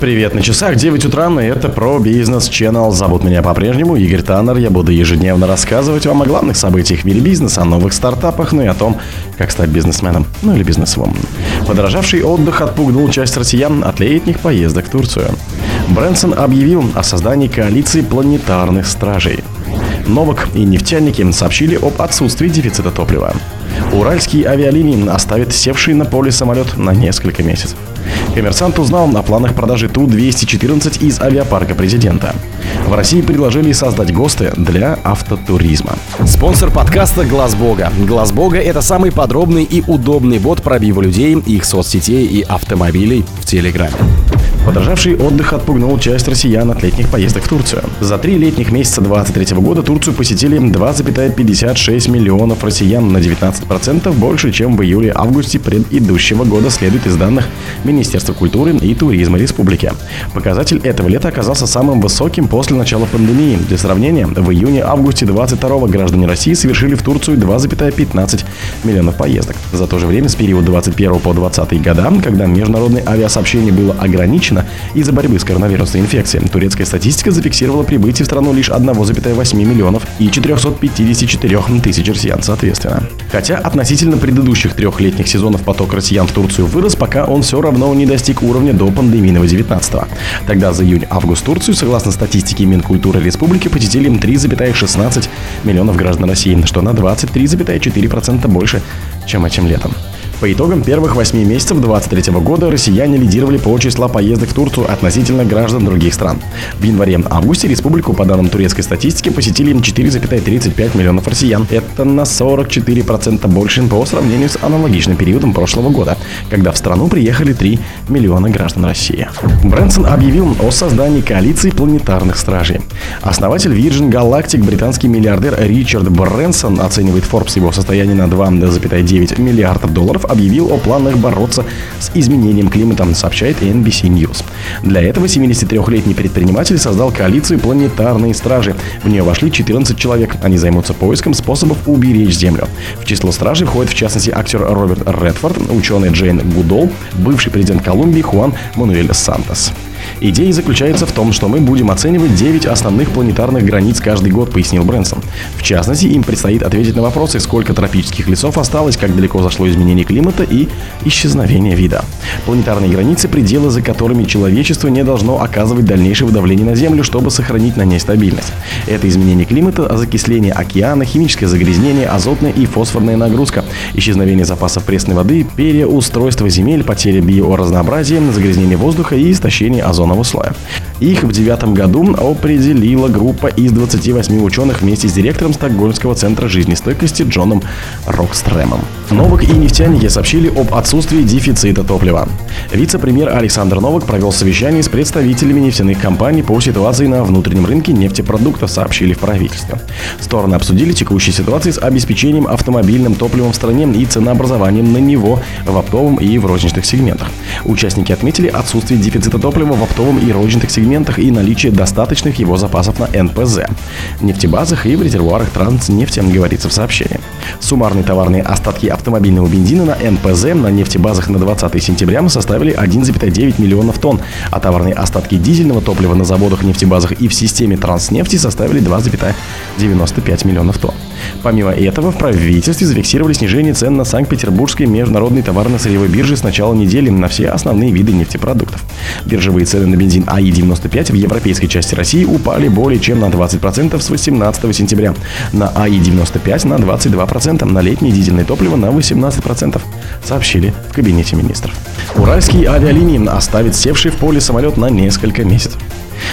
Привет на часах, 9 утра, и это про бизнес Channel. Зовут меня по-прежнему Игорь Таннер. Я буду ежедневно рассказывать вам о главных событиях в мире бизнеса, о новых стартапах, ну и о том, как стать бизнесменом, ну или бизнесвом. Подорожавший отдых отпугнул часть россиян от летних поездок в Турцию. Брэнсон объявил о создании коалиции планетарных стражей. Новок и нефтяники сообщили об отсутствии дефицита топлива. Уральские авиалинии оставят севший на поле самолет на несколько месяцев. Коммерсант узнал о планах продажи Ту-214 из авиапарка президента. В России предложили создать ГОСТы для автотуризма. Спонсор подкаста Глаз Бога. Глаз Бога это самый подробный и удобный бот пробива людей, их соцсетей и автомобилей в Телеграме. Подорожавший отдых отпугнул часть россиян от летних поездок в Турцию. За три летних месяца 2023 года Турцию посетили 2,56 миллионов россиян на 19% больше, чем в июле-августе предыдущего года, следует из данных Министерства культуры и туризма республики. Показатель этого лета оказался самым высоким после начала пандемии. Для сравнения, в июне-августе 22 граждане России совершили в Турцию 2,15 миллионов поездок. За то же время с периода 21 по 20 года, когда международное авиасообщение было ограничено, ограничена из-за борьбы с коронавирусной инфекцией. Турецкая статистика зафиксировала прибытие в страну лишь 1,8 миллионов и 454 тысяч россиян соответственно. Хотя относительно предыдущих трехлетних сезонов поток россиян в Турцию вырос, пока он все равно не достиг уровня до пандемийного 19 -го. Тогда за июнь-август Турцию, согласно статистике Минкультуры Республики, посетили 3,16 миллионов граждан России, что на 23,4% больше, чем этим летом. По итогам первых 8 месяцев 2023 года россияне лидировали по числа поездок в Турцию относительно граждан других стран. В январе-августе республику, по данным турецкой статистики, посетили 4,35 миллионов россиян. Это на 44% больше по сравнению с аналогичным периодом прошлого года, когда в страну приехали 3 миллиона граждан России. Брэнсон объявил о создании коалиции планетарных стражей. Основатель Virgin Galactic, британский миллиардер Ричард Брэнсон, оценивает Forbes его состояние на 2,9 миллиардов долларов, объявил о планах бороться с изменением климата, сообщает NBC News. Для этого 73-летний предприниматель создал коалицию «Планетарные стражи». В нее вошли 14 человек. Они займутся поиском способов уберечь Землю. В число стражей входят в частности актер Роберт Редфорд, ученый Джейн Гудол, бывший президент Колумбии Хуан Мануэль Сантос. Идея заключается в том, что мы будем оценивать 9 основных планетарных границ каждый год, пояснил Брэнсон. В частности, им предстоит ответить на вопросы, сколько тропических лесов осталось, как далеко зашло изменение климата и исчезновение вида. Планетарные границы – пределы, за которыми человечество не должно оказывать дальнейшего давления на Землю, чтобы сохранить на ней стабильность. Это изменение климата, закисление океана, химическое загрязнение, азотная и фосфорная нагрузка, исчезновение запасов пресной воды, переустройство земель, потеря биоразнообразия, загрязнение воздуха и истощение озонового слоя. Их в девятом году определила группа из 28 ученых вместе с директором Стокгольмского центра жизнестойкости Джоном Рокстремом. Новак и нефтяники сообщили об отсутствии дефицита топлива. Вице-премьер Александр Новак провел совещание с представителями нефтяных компаний по ситуации на внутреннем рынке нефтепродуктов, сообщили в правительстве. Стороны обсудили текущую ситуацию с обеспечением автомобильным топливом в стране и ценообразованием на него в оптовом и в розничных сегментах. Участники отметили отсутствие дефицита топлива в оптовом и розничных сегментах и наличие достаточных его запасов на НПЗ, нефтебазах и в резервуарах транснефти, говорится в сообщении. Суммарные товарные остатки автомобильного бензина на НПЗ на нефтебазах на 20 сентября составили 1,9 миллионов тонн, а товарные остатки дизельного топлива на заводах, нефтебазах и в системе транснефти составили 2,95 миллионов тонн. Помимо этого, в правительстве зафиксировали снижение цен на Санкт-Петербургской международной товарно-сырьевой бирже с начала недели на все основные виды нефтепродуктов. Биржевые цены на бензин АИ-95 в европейской части России упали более чем на 20% с 18 сентября, на АИ-95 на 22%, на летнее дизельное топливо на 18%, сообщили в кабинете министров. Уральские авиалинии оставят севший в поле самолет на несколько месяцев.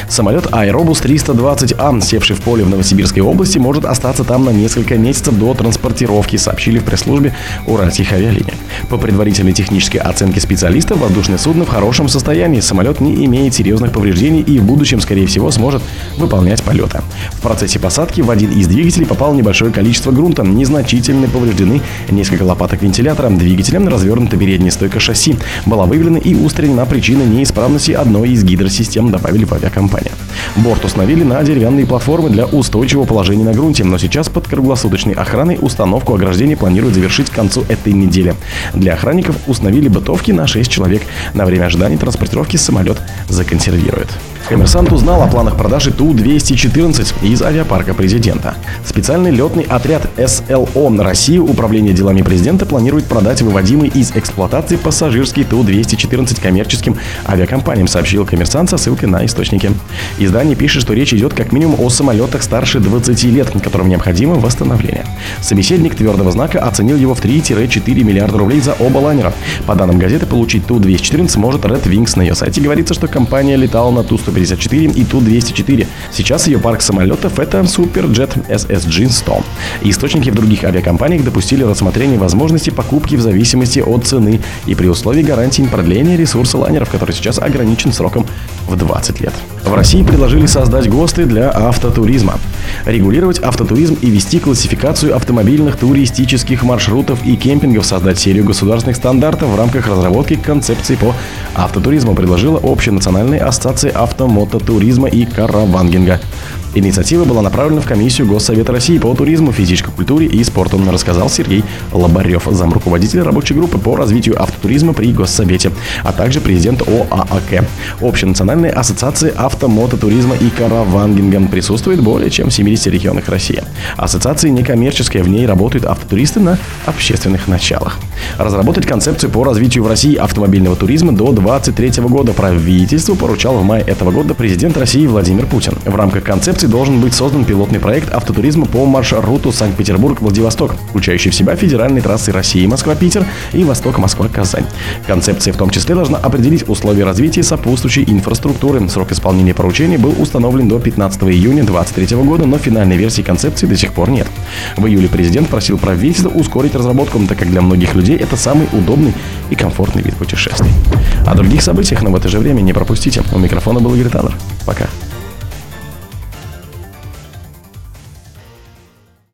Самолет Аэробус 320А, севший в поле в Новосибирской области, может остаться там на несколько месяцев до транспортировки, сообщили в пресс-службе Уральских авиалиний. По предварительной технической оценке специалистов, воздушное судно в хорошем состоянии, самолет не имеет серьезных повреждений и в будущем, скорее всего, сможет выполнять полеты. В процессе посадки в один из двигателей попало небольшое количество грунта, незначительно повреждены несколько лопаток вентилятора, двигателем развернута передняя стойка шасси. Была выявлена и устранена причина неисправности одной из гидросистем, добавили в авиакомпании авиакомпания. Борт установили на деревянные платформы для устойчивого положения на грунте, но сейчас под круглосуточной охраной установку ограждения планируют завершить к концу этой недели. Для охранников установили бытовки на 6 человек. На время ожидания транспортировки самолет законсервируют. Коммерсант узнал о планах продажи Ту-214 из авиапарка президента. Специальный летный отряд СЛО России Управление делами президента планирует продать выводимый из эксплуатации пассажирский Ту-214 коммерческим авиакомпаниям, сообщил коммерсант со ссылкой на источники. Издание пишет, что речь идет как минимум о самолетах старше 20 лет, которым необходимо восстановление. Собеседник твердого знака оценил его в 3-4 миллиарда рублей за оба лайнера. По данным газеты, получить Ту-214 может Red Wings. На ее сайте говорится, что компания летала на Ту-154 Ту-54 и Ту-204. Сейчас ее парк самолетов — это Superjet SSG-100. Источники в других авиакомпаниях допустили рассмотрение возможности покупки в зависимости от цены и при условии гарантии продления ресурса лайнеров, который сейчас ограничен сроком в 20 лет. В России предложили создать ГОСТы для автотуризма. Регулировать автотуризм и вести классификацию автомобильных туристических маршрутов и кемпингов, создать серию государственных стандартов в рамках разработки концепции по автотуризму предложила Общенациональная ассоциация автомототуризма и каравангинга. Инициатива была направлена в комиссию Госсовета России по туризму, физической культуре и спорту, рассказал Сергей Лобарев, замруководитель рабочей группы по развитию автотуризма при Госсовете, а также президент ОААК. Общенациональная ассоциация автомототуризма и каравангинга присутствует более чем в 70 регионах России. Ассоциация некоммерческая, в ней работают автотуристы на общественных началах. Разработать концепцию по развитию в России автомобильного туризма до 2023 года правительству поручал в мае этого года президент России Владимир Путин. В рамках концепции должен быть создан пилотный проект автотуризма по маршруту Санкт-Петербург-Владивосток, включающий в себя федеральные трассы России Москва-Питер и Восток-Москва-Казань. Концепция в том числе должна определить условия развития сопутствующей инфраструктуры. Срок исполнения поручений был установлен до 15 июня 2023 года, но финальной версии концепции до сих пор нет. В июле президент просил правительство ускорить разработку, так как для многих людей это самый удобный и комфортный вид путешествий. О других событиях, но в это же время не пропустите. У микрофона был Игорь Таннер. Пока.